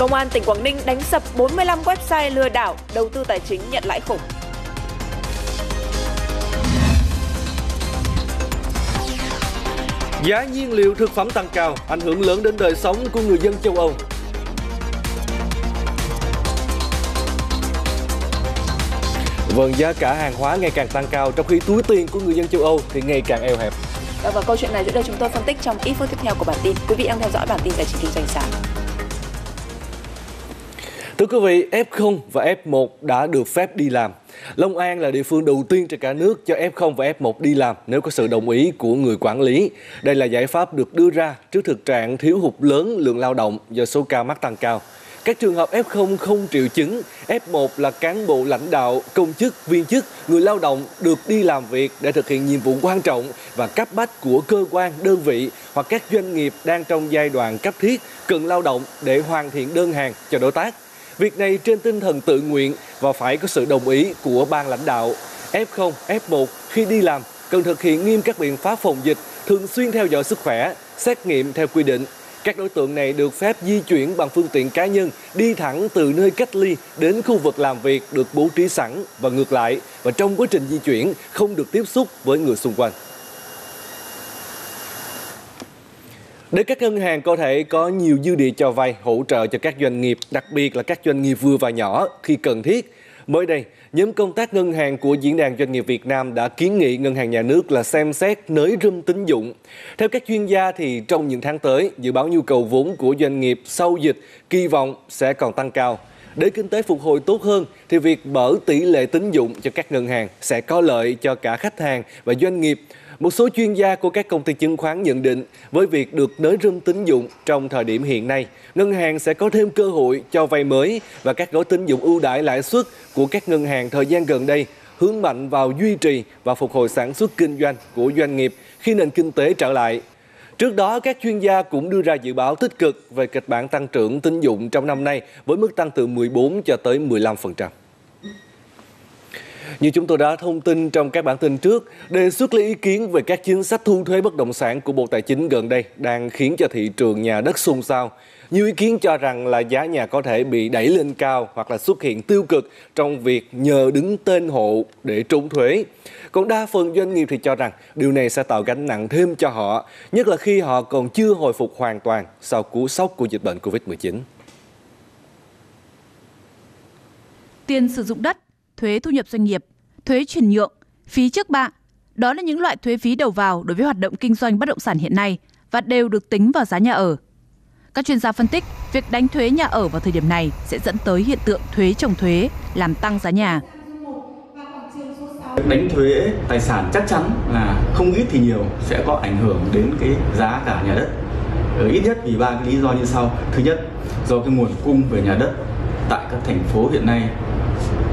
Công an tỉnh Quảng Ninh đánh sập 45 website lừa đảo đầu tư tài chính nhận lãi khủng. Giá nhiên liệu thực phẩm tăng cao, ảnh hưởng lớn đến đời sống của người dân châu Âu. Vâng, giá cả hàng hóa ngày càng tăng cao trong khi túi tiền của người dân châu Âu thì ngày càng eo hẹp. Và, và câu chuyện này sẽ được chúng tôi phân tích trong ít phút tiếp theo của bản tin. Quý vị đang theo dõi bản tin tài chính kinh doanh sáng. Thưa quý vị, F0 và F1 đã được phép đi làm. Long An là địa phương đầu tiên trên cả nước cho F0 và F1 đi làm nếu có sự đồng ý của người quản lý. Đây là giải pháp được đưa ra trước thực trạng thiếu hụt lớn lượng lao động do số ca mắc tăng cao. Các trường hợp F0 không triệu chứng, F1 là cán bộ lãnh đạo, công chức, viên chức, người lao động được đi làm việc để thực hiện nhiệm vụ quan trọng và cấp bách của cơ quan, đơn vị hoặc các doanh nghiệp đang trong giai đoạn cấp thiết cần lao động để hoàn thiện đơn hàng cho đối tác. Việc này trên tinh thần tự nguyện và phải có sự đồng ý của ban lãnh đạo. F0, F1 khi đi làm cần thực hiện nghiêm các biện pháp phòng dịch, thường xuyên theo dõi sức khỏe, xét nghiệm theo quy định. Các đối tượng này được phép di chuyển bằng phương tiện cá nhân, đi thẳng từ nơi cách ly đến khu vực làm việc được bố trí sẵn và ngược lại. Và trong quá trình di chuyển không được tiếp xúc với người xung quanh. Để các ngân hàng có thể có nhiều dư địa cho vay hỗ trợ cho các doanh nghiệp, đặc biệt là các doanh nghiệp vừa và nhỏ khi cần thiết. Mới đây, nhóm công tác ngân hàng của Diễn đàn Doanh nghiệp Việt Nam đã kiến nghị ngân hàng nhà nước là xem xét nới râm tín dụng. Theo các chuyên gia thì trong những tháng tới, dự báo nhu cầu vốn của doanh nghiệp sau dịch kỳ vọng sẽ còn tăng cao. Để kinh tế phục hồi tốt hơn thì việc mở tỷ lệ tín dụng cho các ngân hàng sẽ có lợi cho cả khách hàng và doanh nghiệp một số chuyên gia của các công ty chứng khoán nhận định với việc được nới râm tín dụng trong thời điểm hiện nay, ngân hàng sẽ có thêm cơ hội cho vay mới và các gói tín dụng ưu đãi lãi suất của các ngân hàng thời gian gần đây hướng mạnh vào duy trì và phục hồi sản xuất kinh doanh của doanh nghiệp khi nền kinh tế trở lại. Trước đó, các chuyên gia cũng đưa ra dự báo tích cực về kịch bản tăng trưởng tín dụng trong năm nay với mức tăng từ 14 cho tới 15%. Như chúng tôi đã thông tin trong các bản tin trước, đề xuất lấy ý kiến về các chính sách thu thuế bất động sản của Bộ Tài chính gần đây đang khiến cho thị trường nhà đất xôn xao. Nhiều ý kiến cho rằng là giá nhà có thể bị đẩy lên cao hoặc là xuất hiện tiêu cực trong việc nhờ đứng tên hộ để trốn thuế. Còn đa phần doanh nghiệp thì cho rằng điều này sẽ tạo gánh nặng thêm cho họ, nhất là khi họ còn chưa hồi phục hoàn toàn sau cú sốc của dịch bệnh Covid-19. Tiền sử dụng đất thuế thu nhập doanh nghiệp, thuế chuyển nhượng, phí trước bạ. Đó là những loại thuế phí đầu vào đối với hoạt động kinh doanh bất động sản hiện nay và đều được tính vào giá nhà ở. Các chuyên gia phân tích, việc đánh thuế nhà ở vào thời điểm này sẽ dẫn tới hiện tượng thuế trồng thuế, làm tăng giá nhà. Đánh thuế tài sản chắc chắn là không ít thì nhiều sẽ có ảnh hưởng đến cái giá cả nhà đất. Ở ít nhất vì ba cái lý do như sau. Thứ nhất, do cái nguồn cung về nhà đất tại các thành phố hiện nay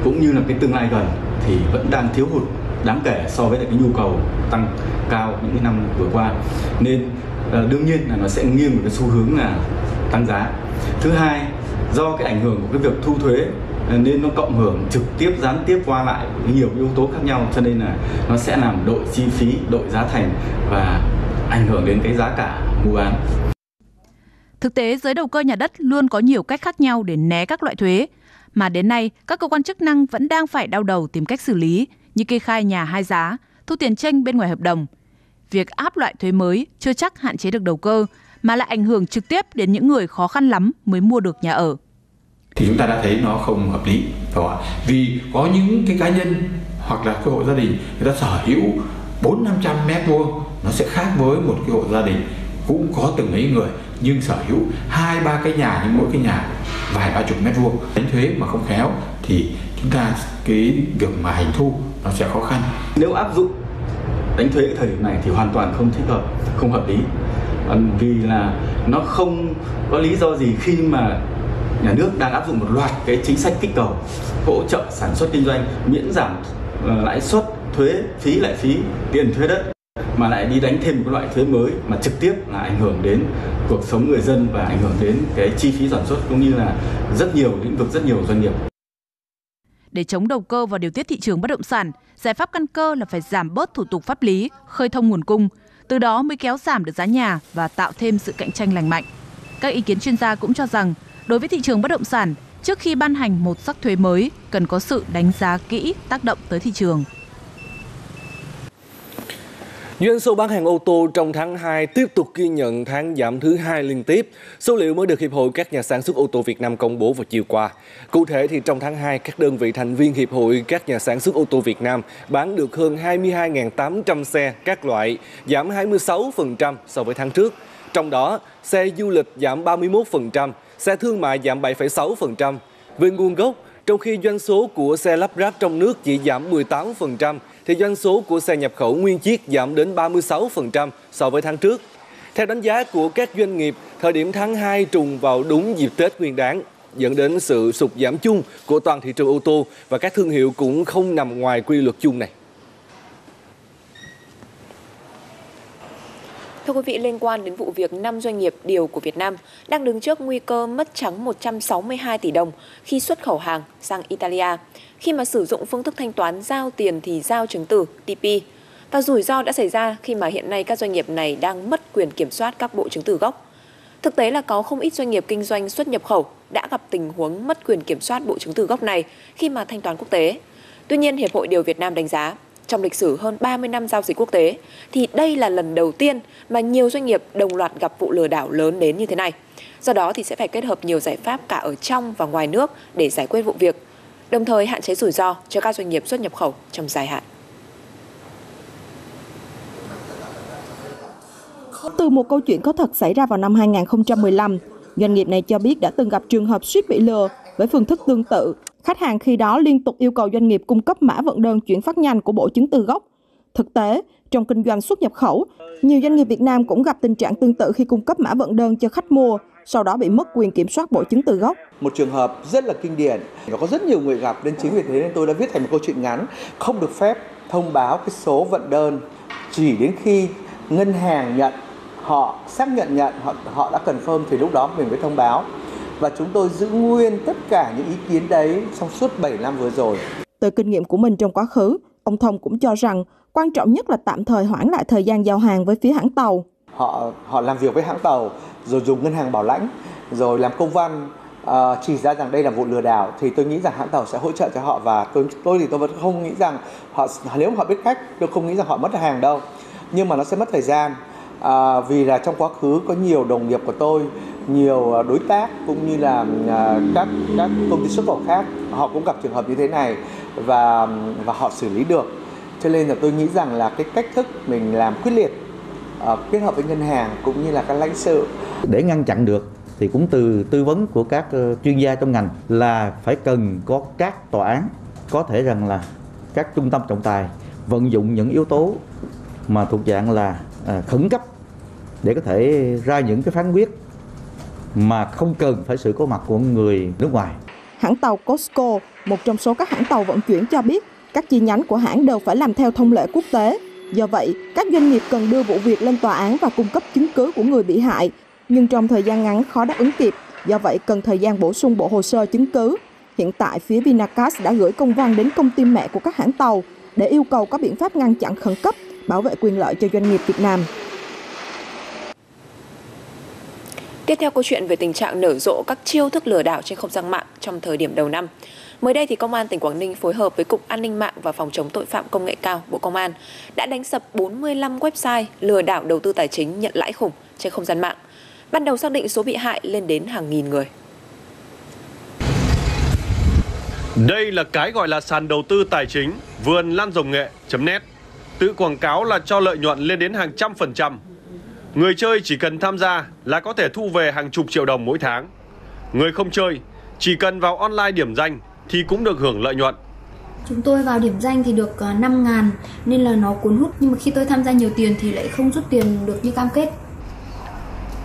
cũng như là cái tương lai gần thì vẫn đang thiếu hụt đáng kể so với lại cái nhu cầu tăng cao những cái năm vừa qua. Nên ờ, đương nhiên là nó sẽ nghiêng một cái xu hướng là tăng giá. Thứ hai do cái ảnh hưởng của cái việc thu thuế ờ, nên nó cộng hưởng trực tiếp gián tiếp qua lại nhiều yếu tố khác nhau cho nên là nó sẽ làm đội chi phí đội giá thành và ảnh hưởng đến cái giá cả mua bán. Thực tế, giới đầu cơ nhà đất luôn có nhiều cách khác nhau để né các loại thuế, mà đến nay các cơ quan chức năng vẫn đang phải đau đầu tìm cách xử lý như kê khai nhà hai giá, thu tiền tranh bên ngoài hợp đồng. Việc áp loại thuế mới chưa chắc hạn chế được đầu cơ mà lại ảnh hưởng trực tiếp đến những người khó khăn lắm mới mua được nhà ở. Thì chúng ta đã thấy nó không hợp lý, phải không ạ? Vì có những cái cá nhân hoặc là cái hộ gia đình người ta sở hữu 4 500 mét vuông nó sẽ khác với một cái hộ gia đình cũng có từng ấy người nhưng sở hữu hai, ba cái nhà, nhưng mỗi cái nhà vài ba chục mét vuông. Đánh thuế mà không khéo thì chúng ta, cái việc mà hành thu nó sẽ khó khăn. Nếu áp dụng đánh thuế thời điểm này thì hoàn toàn không thích hợp, không hợp lý. Ờ, vì là nó không có lý do gì khi mà nhà nước đang áp dụng một loạt cái chính sách kích cầu hỗ trợ sản xuất kinh doanh miễn giảm ờ, lãi suất, thuế, phí lại phí, tiền thuế đất mà lại đi đánh thêm một loại thuế mới mà trực tiếp là ảnh hưởng đến cuộc sống người dân và ảnh hưởng đến cái chi phí sản xuất cũng như là rất nhiều lĩnh vực rất nhiều doanh nghiệp. Để chống đầu cơ và điều tiết thị trường bất động sản, giải pháp căn cơ là phải giảm bớt thủ tục pháp lý, khơi thông nguồn cung, từ đó mới kéo giảm được giá nhà và tạo thêm sự cạnh tranh lành mạnh. Các ý kiến chuyên gia cũng cho rằng Đối với thị trường bất động sản, trước khi ban hành một sắc thuế mới, cần có sự đánh giá kỹ tác động tới thị trường. Doanh số bán hàng ô tô trong tháng 2 tiếp tục ghi nhận tháng giảm thứ hai liên tiếp. Số liệu mới được Hiệp hội các nhà sản xuất ô tô Việt Nam công bố vào chiều qua. Cụ thể thì trong tháng 2, các đơn vị thành viên Hiệp hội các nhà sản xuất ô tô Việt Nam bán được hơn 22.800 xe các loại, giảm 26% so với tháng trước. Trong đó, xe du lịch giảm 31%, xe thương mại giảm 7,6%. Về nguồn gốc, trong khi doanh số của xe lắp ráp trong nước chỉ giảm 18%, thì doanh số của xe nhập khẩu nguyên chiếc giảm đến 36% so với tháng trước. Theo đánh giá của các doanh nghiệp, thời điểm tháng 2 trùng vào đúng dịp Tết Nguyên đán, dẫn đến sự sụt giảm chung của toàn thị trường ô tô và các thương hiệu cũng không nằm ngoài quy luật chung này. Thưa quý vị, liên quan đến vụ việc 5 doanh nghiệp điều của Việt Nam đang đứng trước nguy cơ mất trắng 162 tỷ đồng khi xuất khẩu hàng sang Italia, khi mà sử dụng phương thức thanh toán giao tiền thì giao chứng từ TP. Và rủi ro đã xảy ra khi mà hiện nay các doanh nghiệp này đang mất quyền kiểm soát các bộ chứng từ gốc. Thực tế là có không ít doanh nghiệp kinh doanh xuất nhập khẩu đã gặp tình huống mất quyền kiểm soát bộ chứng từ gốc này khi mà thanh toán quốc tế. Tuy nhiên, Hiệp hội Điều Việt Nam đánh giá trong lịch sử hơn 30 năm giao dịch quốc tế thì đây là lần đầu tiên mà nhiều doanh nghiệp đồng loạt gặp vụ lừa đảo lớn đến như thế này. Do đó thì sẽ phải kết hợp nhiều giải pháp cả ở trong và ngoài nước để giải quyết vụ việc, đồng thời hạn chế rủi ro cho các doanh nghiệp xuất nhập khẩu trong dài hạn. Từ một câu chuyện có thật xảy ra vào năm 2015, doanh nghiệp này cho biết đã từng gặp trường hợp suýt bị lừa với phương thức tương tự Khách hàng khi đó liên tục yêu cầu doanh nghiệp cung cấp mã vận đơn chuyển phát nhanh của bộ chứng từ gốc. Thực tế, trong kinh doanh xuất nhập khẩu, nhiều doanh nghiệp Việt Nam cũng gặp tình trạng tương tự khi cung cấp mã vận đơn cho khách mua, sau đó bị mất quyền kiểm soát bộ chứng từ gốc. Một trường hợp rất là kinh điển và có rất nhiều người gặp nên chính vì thế nên tôi đã viết thành một câu chuyện ngắn không được phép thông báo cái số vận đơn chỉ đến khi ngân hàng nhận họ xác nhận nhận họ họ đã cần confirm thì lúc đó mình mới thông báo và chúng tôi giữ nguyên tất cả những ý kiến đấy trong suốt 7 năm vừa rồi. Từ kinh nghiệm của mình trong quá khứ, ông Thông cũng cho rằng quan trọng nhất là tạm thời hoãn lại thời gian giao hàng với phía hãng tàu. Họ họ làm việc với hãng tàu rồi dùng ngân hàng bảo lãnh rồi làm công văn uh, chỉ ra rằng đây là vụ lừa đảo thì tôi nghĩ rằng hãng tàu sẽ hỗ trợ cho họ và tôi tôi thì tôi vẫn không nghĩ rằng họ nếu mà họ biết cách tôi không nghĩ rằng họ mất hàng đâu nhưng mà nó sẽ mất thời gian à, vì là trong quá khứ có nhiều đồng nghiệp của tôi nhiều à, đối tác cũng như là à, các các công ty xuất khẩu khác họ cũng gặp trường hợp như thế này và và họ xử lý được. Cho nên là tôi nghĩ rằng là cái cách thức mình làm quyết liệt uh, kết hợp với ngân hàng cũng như là các lãnh sự. Để ngăn chặn được thì cũng từ tư vấn của các uh, chuyên gia trong ngành là phải cần có các tòa án có thể rằng là các trung tâm trọng tài vận dụng những yếu tố mà thuộc dạng là À, khẩn cấp để có thể ra những cái phán quyết mà không cần phải sự có mặt của người nước ngoài. Hãng tàu Costco, một trong số các hãng tàu vận chuyển cho biết các chi nhánh của hãng đều phải làm theo thông lệ quốc tế. Do vậy, các doanh nghiệp cần đưa vụ việc lên tòa án và cung cấp chứng cứ của người bị hại, nhưng trong thời gian ngắn khó đáp ứng kịp, do vậy cần thời gian bổ sung bộ hồ sơ chứng cứ. Hiện tại, phía Vinacast đã gửi công văn đến công ty mẹ của các hãng tàu để yêu cầu có biện pháp ngăn chặn khẩn cấp, bảo vệ quyền lợi cho doanh nghiệp Việt Nam. Tiếp theo câu chuyện về tình trạng nở rộ các chiêu thức lừa đảo trên không gian mạng trong thời điểm đầu năm. Mới đây thì Công an tỉnh Quảng Ninh phối hợp với Cục An ninh mạng và Phòng chống tội phạm công nghệ cao Bộ Công an đã đánh sập 45 website lừa đảo đầu tư tài chính nhận lãi khủng trên không gian mạng. Ban đầu xác định số bị hại lên đến hàng nghìn người. Đây là cái gọi là sàn đầu tư tài chính vườn lan rồng nghệ.net. Tự quảng cáo là cho lợi nhuận lên đến hàng trăm phần trăm Người chơi chỉ cần tham gia là có thể thu về hàng chục triệu đồng mỗi tháng. Người không chơi chỉ cần vào online điểm danh thì cũng được hưởng lợi nhuận. Chúng tôi vào điểm danh thì được 5 ờ, ngàn nên là nó cuốn hút nhưng mà khi tôi tham gia nhiều tiền thì lại không rút tiền được như cam kết.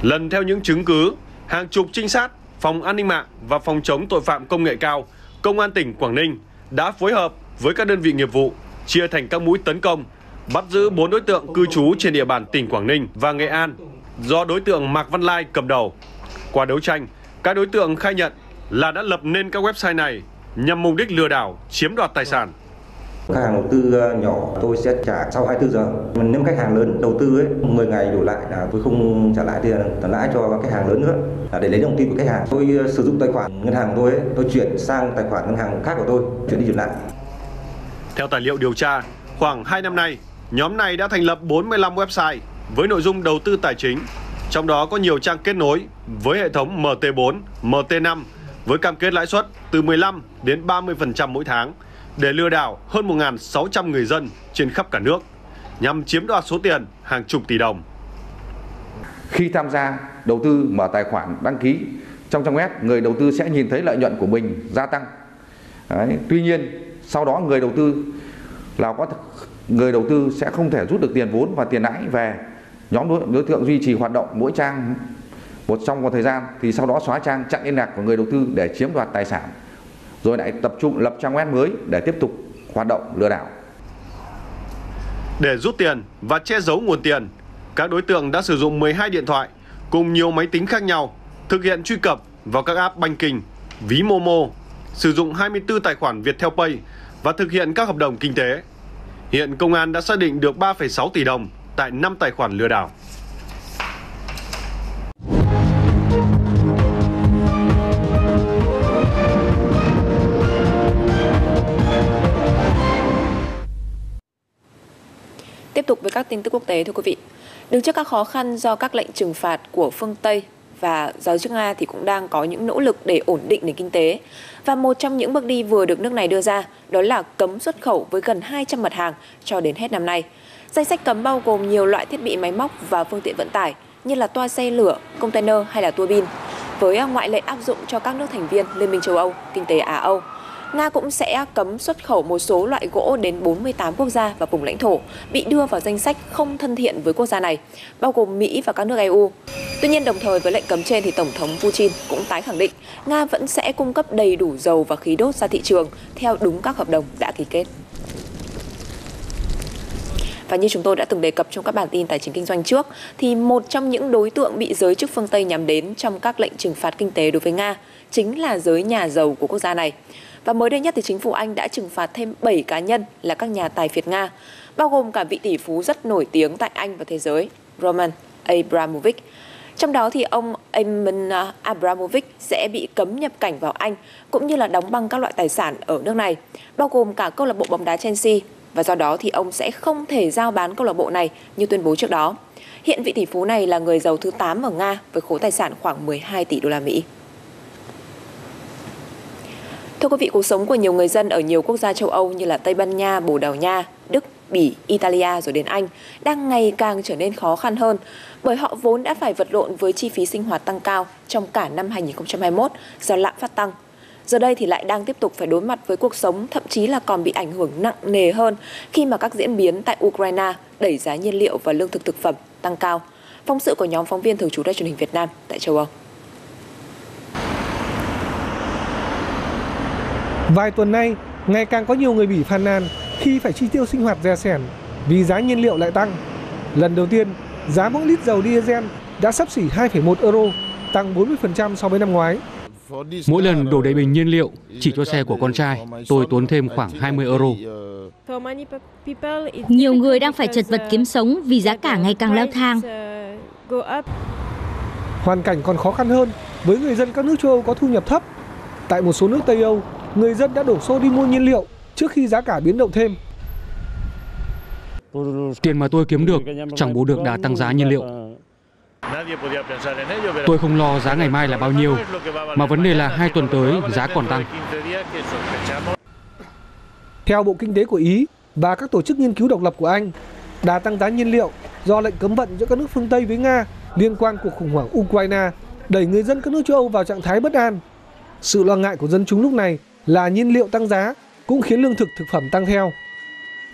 Lần theo những chứng cứ, hàng chục trinh sát, phòng an ninh mạng và phòng chống tội phạm công nghệ cao, công an tỉnh Quảng Ninh đã phối hợp với các đơn vị nghiệp vụ chia thành các mũi tấn công bắt giữ 4 đối tượng cư trú trên địa bàn tỉnh Quảng Ninh và Nghệ An do đối tượng Mạc Văn Lai cầm đầu. Qua đấu tranh, các đối tượng khai nhận là đã lập nên các website này nhằm mục đích lừa đảo, chiếm đoạt tài sản. Khách hàng đầu tư ờ, nhỏ tôi sẽ trả sau 24 giờ. Nếu khách hàng lớn đầu tư ấy 10 ngày đổ lại là tôi không trả lại tiền trả lãi cho khách hàng lớn nữa là để lấy lòng tin của khách hàng. Tôi ờ, sử dụng tài khoản ngân hàng của tôi ấy, tôi chuyển sang tài khoản ngân hàng khác của tôi, chuyển đi chuyển lại. Theo tài liệu điều tra, khoảng 2 năm nay, nhóm này đã thành lập 45 website với nội dung đầu tư tài chính, trong đó có nhiều trang kết nối với hệ thống MT4, MT5 với cam kết lãi suất từ 15 đến 30% mỗi tháng để lừa đảo hơn 1.600 người dân trên khắp cả nước nhằm chiếm đoạt số tiền hàng chục tỷ đồng. Khi tham gia đầu tư mở tài khoản đăng ký trong trang web, người đầu tư sẽ nhìn thấy lợi nhuận của mình gia tăng. Đấy. Tuy nhiên, sau đó người đầu tư là có người đầu tư sẽ không thể rút được tiền vốn và tiền lãi về nhóm đối, đối tượng duy trì hoạt động mỗi trang một trong một thời gian thì sau đó xóa trang chặn liên lạc của người đầu tư để chiếm đoạt tài sản rồi lại tập trung lập trang web mới để tiếp tục hoạt động lừa đảo. Để rút tiền và che giấu nguồn tiền, các đối tượng đã sử dụng 12 điện thoại cùng nhiều máy tính khác nhau thực hiện truy cập vào các app banking, ví Momo, sử dụng 24 tài khoản Viettel Pay và thực hiện các hợp đồng kinh tế. Hiện công an đã xác định được 3,6 tỷ đồng tại 5 tài khoản lừa đảo. Tiếp tục với các tin tức quốc tế thưa quý vị. Đứng trước các khó khăn do các lệnh trừng phạt của phương Tây và giới chức Nga thì cũng đang có những nỗ lực để ổn định nền kinh tế. Và một trong những bước đi vừa được nước này đưa ra đó là cấm xuất khẩu với gần 200 mặt hàng cho đến hết năm nay. Danh sách cấm bao gồm nhiều loại thiết bị máy móc và phương tiện vận tải như là toa xe lửa, container hay là tua bin. Với ngoại lệ áp dụng cho các nước thành viên Liên minh châu Âu, kinh tế Á Âu, Nga cũng sẽ cấm xuất khẩu một số loại gỗ đến 48 quốc gia và vùng lãnh thổ bị đưa vào danh sách không thân thiện với quốc gia này, bao gồm Mỹ và các nước EU. Tuy nhiên, đồng thời với lệnh cấm trên thì Tổng thống Putin cũng tái khẳng định Nga vẫn sẽ cung cấp đầy đủ dầu và khí đốt ra thị trường theo đúng các hợp đồng đã ký kết. Và như chúng tôi đã từng đề cập trong các bản tin tài chính kinh doanh trước, thì một trong những đối tượng bị giới chức phương Tây nhắm đến trong các lệnh trừng phạt kinh tế đối với Nga chính là giới nhà giàu của quốc gia này. Và mới đây nhất thì chính phủ Anh đã trừng phạt thêm 7 cá nhân là các nhà tài phiệt Nga, bao gồm cả vị tỷ phú rất nổi tiếng tại Anh và thế giới, Roman Abramovich. Trong đó thì ông Eamon Abramovich sẽ bị cấm nhập cảnh vào Anh cũng như là đóng băng các loại tài sản ở nước này, bao gồm cả câu lạc bộ bóng đá Chelsea và do đó thì ông sẽ không thể giao bán câu lạc bộ này như tuyên bố trước đó. Hiện vị tỷ phú này là người giàu thứ 8 ở Nga với khối tài sản khoảng 12 tỷ đô la Mỹ. Thưa quý vị, cuộc sống của nhiều người dân ở nhiều quốc gia châu Âu như là Tây Ban Nha, Bồ Đào Nha, Đức, Bỉ, Italia rồi đến Anh đang ngày càng trở nên khó khăn hơn bởi họ vốn đã phải vật lộn với chi phí sinh hoạt tăng cao trong cả năm 2021 do lạm phát tăng. Giờ đây thì lại đang tiếp tục phải đối mặt với cuộc sống thậm chí là còn bị ảnh hưởng nặng nề hơn khi mà các diễn biến tại Ukraine đẩy giá nhiên liệu và lương thực thực phẩm tăng cao. Phóng sự của nhóm phóng viên thường trú Đài truyền hình Việt Nam tại châu Âu. Vài tuần nay, ngày càng có nhiều người Bỉ phàn nàn khi phải chi tiêu sinh hoạt rẻ sẻn vì giá nhiên liệu lại tăng. Lần đầu tiên, giá mỗi lít dầu diesel đã sắp xỉ 2,1 euro, tăng 40% so với năm ngoái. Mỗi lần đổ đầy bình nhiên liệu chỉ cho xe của con trai, tôi tốn thêm khoảng 20 euro. Nhiều người đang phải chật vật kiếm sống vì giá cả ngày càng leo thang. Hoàn cảnh còn khó khăn hơn với người dân các nước châu Âu có thu nhập thấp. Tại một số nước Tây Âu, người dân đã đổ xô đi mua nhiên liệu trước khi giá cả biến động thêm. Tiền mà tôi kiếm được chẳng bù được đã tăng giá nhiên liệu. Tôi không lo giá ngày mai là bao nhiêu, mà vấn đề là hai tuần tới giá còn tăng. Theo Bộ Kinh tế của Ý và các tổ chức nghiên cứu độc lập của Anh, đà tăng giá nhiên liệu do lệnh cấm vận giữa các nước phương Tây với Nga liên quan cuộc khủng hoảng Ukraine đẩy người dân các nước châu Âu vào trạng thái bất an. Sự lo ngại của dân chúng lúc này là nhiên liệu tăng giá cũng khiến lương thực thực phẩm tăng theo.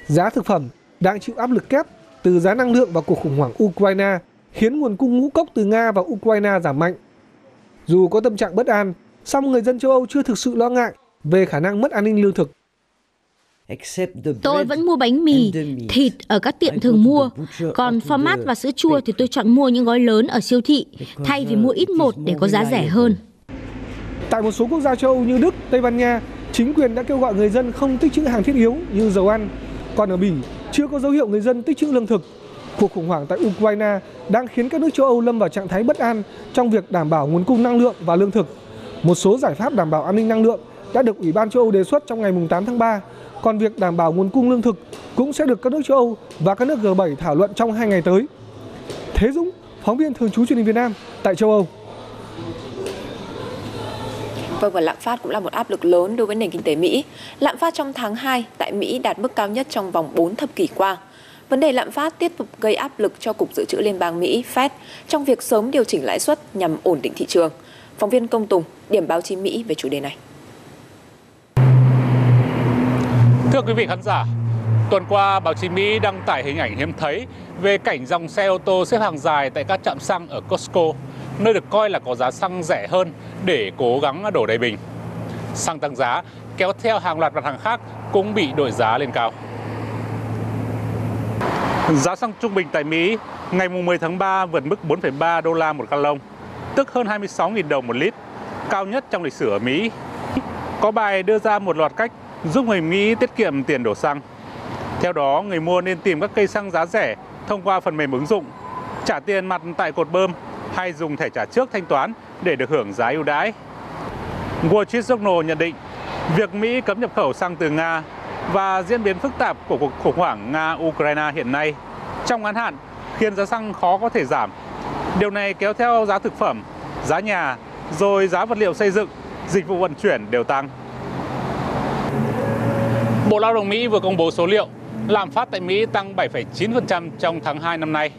Giá thực phẩm đang chịu áp lực kép từ giá năng lượng và cuộc khủng hoảng Ukraine khiến nguồn cung ngũ cốc từ Nga và Ukraine giảm mạnh. Dù có tâm trạng bất an, song người dân châu Âu chưa thực sự lo ngại về khả năng mất an ninh lương thực. Tôi vẫn mua bánh mì, thịt ở các tiệm thường mua. Còn format và sữa chua thì tôi chọn mua những gói lớn ở siêu thị, thay vì mua ít một để có giá rẻ hơn. Tại một số quốc gia châu Âu như Đức, Tây Ban Nha, Chính quyền đã kêu gọi người dân không tích trữ hàng thiết yếu như dầu ăn. Còn ở Bỉ, chưa có dấu hiệu người dân tích trữ lương thực. Cuộc khủng hoảng tại Ukraine đang khiến các nước châu Âu lâm vào trạng thái bất an trong việc đảm bảo nguồn cung năng lượng và lương thực. Một số giải pháp đảm bảo an ninh năng lượng đã được Ủy ban châu Âu đề xuất trong ngày 8 tháng 3, còn việc đảm bảo nguồn cung lương thực cũng sẽ được các nước châu Âu và các nước G7 thảo luận trong hai ngày tới. Thế Dũng, phóng viên thường trú truyền hình Việt Nam tại châu Âu. Vâng và lạm phát cũng là một áp lực lớn đối với nền kinh tế Mỹ. Lạm phát trong tháng 2 tại Mỹ đạt mức cao nhất trong vòng 4 thập kỷ qua. Vấn đề lạm phát tiếp tục gây áp lực cho Cục Dự trữ Liên bang Mỹ Fed trong việc sớm điều chỉnh lãi suất nhằm ổn định thị trường. Phóng viên Công Tùng, điểm báo chí Mỹ về chủ đề này. Thưa quý vị khán giả, tuần qua báo chí Mỹ đăng tải hình ảnh hiếm thấy về cảnh dòng xe ô tô xếp hàng dài tại các trạm xăng ở Costco, nơi được coi là có giá xăng rẻ hơn để cố gắng đổ đầy bình. Xăng tăng giá kéo theo hàng loạt mặt hàng khác cũng bị đội giá lên cao. Giá xăng trung bình tại Mỹ ngày 10 tháng 3 vượt mức 4,3 đô la một gallon, tức hơn 26.000 đồng một lít, cao nhất trong lịch sử ở Mỹ. Có bài đưa ra một loạt cách giúp người Mỹ tiết kiệm tiền đổ xăng. Theo đó, người mua nên tìm các cây xăng giá rẻ thông qua phần mềm ứng dụng, trả tiền mặt tại cột bơm hay dùng thẻ trả trước thanh toán để được hưởng giá ưu đãi. Wall Street Journal nhận định việc Mỹ cấm nhập khẩu xăng từ Nga và diễn biến phức tạp của cuộc khủng hoảng Nga-Ukraine hiện nay trong ngắn hạn khiến giá xăng khó có thể giảm. Điều này kéo theo giá thực phẩm, giá nhà, rồi giá vật liệu xây dựng, dịch vụ vận chuyển đều tăng. Bộ Lao động Mỹ vừa công bố số liệu lạm phát tại Mỹ tăng 7,9% trong tháng 2 năm nay.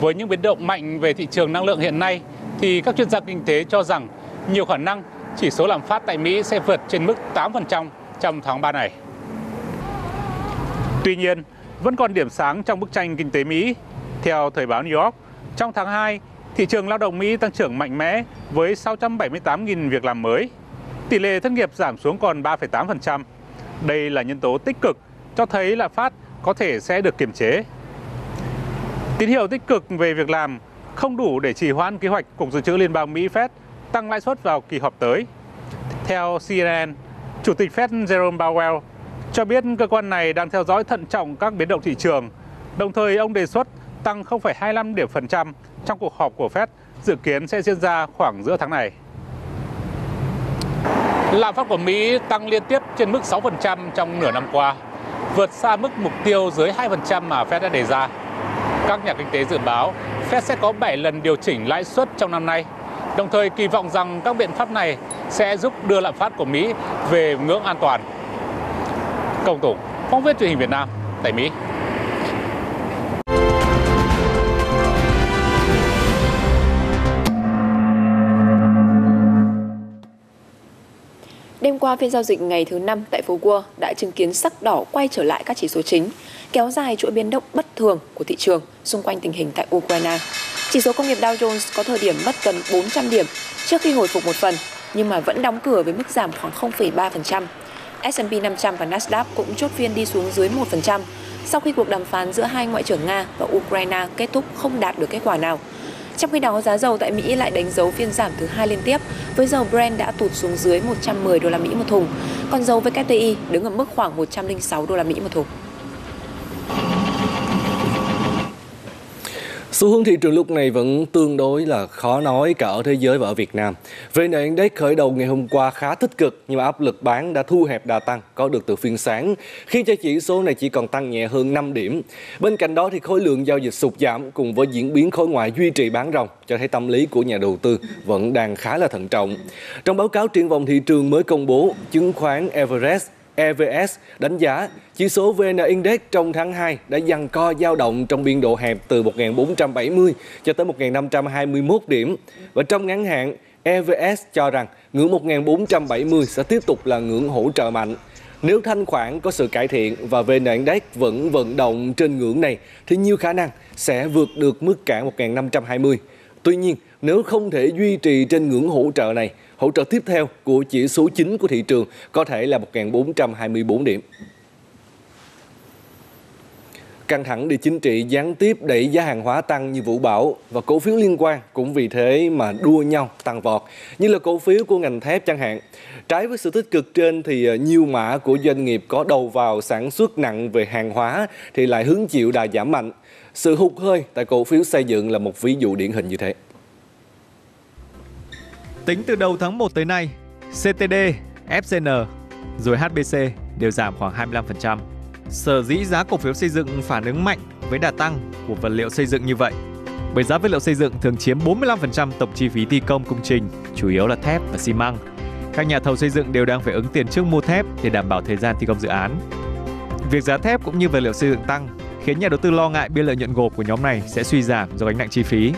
Với những biến động mạnh về thị trường năng lượng hiện nay, thì các chuyên gia kinh tế cho rằng nhiều khả năng chỉ số lạm phát tại Mỹ sẽ vượt trên mức 8% trong tháng 3 này. Tuy nhiên, vẫn còn điểm sáng trong bức tranh kinh tế Mỹ. Theo Thời báo New York, trong tháng 2, thị trường lao động Mỹ tăng trưởng mạnh mẽ với 678.000 việc làm mới. Tỷ lệ thất nghiệp giảm xuống còn 3,8%. Đây là nhân tố tích cực cho thấy lạm phát có thể sẽ được kiềm chế. Tín hiệu tích cực về việc làm không đủ để trì hoãn kế hoạch Cục Dự trữ Liên bang Mỹ Fed tăng lãi suất vào kỳ họp tới. Theo CNN, Chủ tịch Fed Jerome Powell cho biết cơ quan này đang theo dõi thận trọng các biến động thị trường. Đồng thời, ông đề xuất tăng 0,25 điểm phần trăm trong cuộc họp của Fed dự kiến sẽ diễn ra khoảng giữa tháng này. Lạm phát của Mỹ tăng liên tiếp trên mức 6% trong nửa năm qua, vượt xa mức mục tiêu dưới 2% mà Fed đã đề ra. Các nhà kinh tế dự báo Fed sẽ có 7 lần điều chỉnh lãi suất trong năm nay, đồng thời kỳ vọng rằng các biện pháp này sẽ giúp đưa lạm phát của Mỹ về ngưỡng an toàn. Công Tùng, phóng viên truyền hình Việt Nam tại Mỹ. Đêm qua, phiên giao dịch ngày thứ năm tại phố Wall đã chứng kiến sắc đỏ quay trở lại các chỉ số chính, kéo dài chuỗi biến động bất thường của thị trường xung quanh tình hình tại Ukraine. Chỉ số công nghiệp Dow Jones có thời điểm mất gần 400 điểm trước khi hồi phục một phần, nhưng mà vẫn đóng cửa với mức giảm khoảng 0,3%. S&P 500 và Nasdaq cũng chốt phiên đi xuống dưới 1% sau khi cuộc đàm phán giữa hai ngoại trưởng Nga và Ukraine kết thúc không đạt được kết quả nào. Trong khi đó, giá dầu tại Mỹ lại đánh dấu phiên giảm thứ hai liên tiếp, với dầu Brent đã tụt xuống dưới 110 đô la Mỹ một thùng, còn dầu WTI đứng ở mức khoảng 106 đô la Mỹ một thùng. Xu hướng thị trường lúc này vẫn tương đối là khó nói cả ở thế giới và ở Việt Nam. VN Index khởi đầu ngày hôm qua khá tích cực nhưng mà áp lực bán đã thu hẹp đà tăng có được từ phiên sáng, khiến cho chỉ số này chỉ còn tăng nhẹ hơn 5 điểm. Bên cạnh đó thì khối lượng giao dịch sụt giảm cùng với diễn biến khối ngoại duy trì bán ròng cho thấy tâm lý của nhà đầu tư vẫn đang khá là thận trọng. Trong báo cáo triển vọng thị trường mới công bố, chứng khoán Everest EVS đánh giá chỉ số VN Index trong tháng 2 đã dằn co dao động trong biên độ hẹp từ 1.470 cho tới 1.521 điểm. Và trong ngắn hạn, EVS cho rằng ngưỡng 1.470 sẽ tiếp tục là ngưỡng hỗ trợ mạnh. Nếu thanh khoản có sự cải thiện và VN Index vẫn vận động trên ngưỡng này thì nhiều khả năng sẽ vượt được mức cản 1.520. Tuy nhiên, nếu không thể duy trì trên ngưỡng hỗ trợ này, hỗ trợ tiếp theo của chỉ số chính của thị trường có thể là 1.424 điểm. Căng thẳng địa chính trị gián tiếp đẩy giá hàng hóa tăng như vũ bão và cổ phiếu liên quan cũng vì thế mà đua nhau tăng vọt, như là cổ phiếu của ngành thép chẳng hạn. Trái với sự tích cực trên thì ờ, nhiều mã của doanh nghiệp có đầu vào sản xuất nặng về hàng hóa thì lại hứng chịu đà giảm mạnh. Sự hụt hơi tại cổ phiếu xây dựng là một ví dụ điển hình như thế. Tính từ đầu tháng 1 tới nay, CTD, FCN rồi HBC đều giảm khoảng 25%. Sở dĩ giá cổ phiếu xây dựng phản ứng mạnh với đà tăng của vật liệu xây dựng như vậy. Bởi giá vật liệu xây dựng thường chiếm 45% tổng chi phí thi công công trình, chủ yếu là thép và xi măng. Các nhà thầu xây dựng đều đang phải ứng tiền trước mua thép để đảm bảo thời gian thi công dự án. Việc giá thép cũng như vật liệu xây dựng tăng khiến nhà đầu tư lo ngại biên lợi nhuận gộp của nhóm này sẽ suy giảm do gánh nặng chi phí.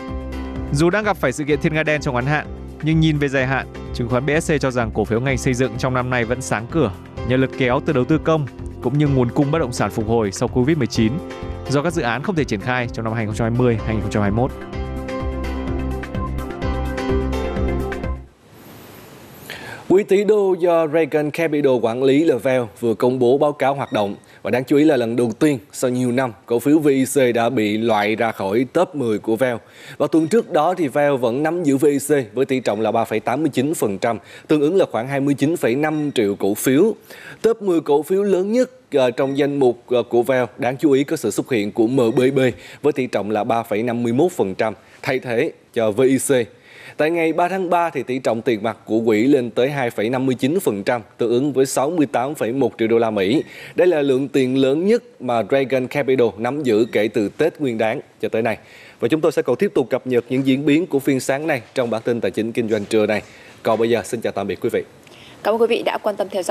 Dù đang gặp phải sự kiện thiên nga đen trong ngắn hạn, nhưng nhìn về dài hạn, chứng khoán BSC cho rằng cổ phiếu ngành xây dựng trong năm nay vẫn sáng cửa nhờ lực kéo từ đầu tư công cũng như nguồn cung bất động sản phục hồi sau Covid-19 do các dự án không thể triển khai trong năm 2020-2021. Quỹ tỷ đô do Reagan Capital quản lý Level vừa công bố báo cáo hoạt động và đáng chú ý là lần đầu tiên sau nhiều năm cổ phiếu VIC đã bị loại ra khỏi top 10 của VEL. Và tuần trước đó thì VEL vẫn nắm giữ VIC với tỷ trọng là 3,89%, tương ứng là khoảng 29,5 triệu cổ phiếu. Top 10 cổ phiếu lớn nhất à, trong danh mục à, của VEL đáng chú ý có sự xuất hiện của MBB với tỷ trọng là 3,51%, thay thế cho VIC Tại ngày 3 tháng 3 thì tỷ trọng tiền mặt của quỹ lên tới 2,59%, tương ứng với 68,1 triệu đô la Mỹ. Đây là lượng tiền lớn nhất mà Dragon Capital nắm giữ kể từ Tết Nguyên đán cho tới nay. Và chúng tôi sẽ còn tiếp tục cập nhật những diễn biến của phiên sáng nay trong bản tin tài chính kinh doanh trưa này. Còn bây giờ xin chào tạm biệt quý vị. Cảm ơn quý vị đã quan tâm theo dõi.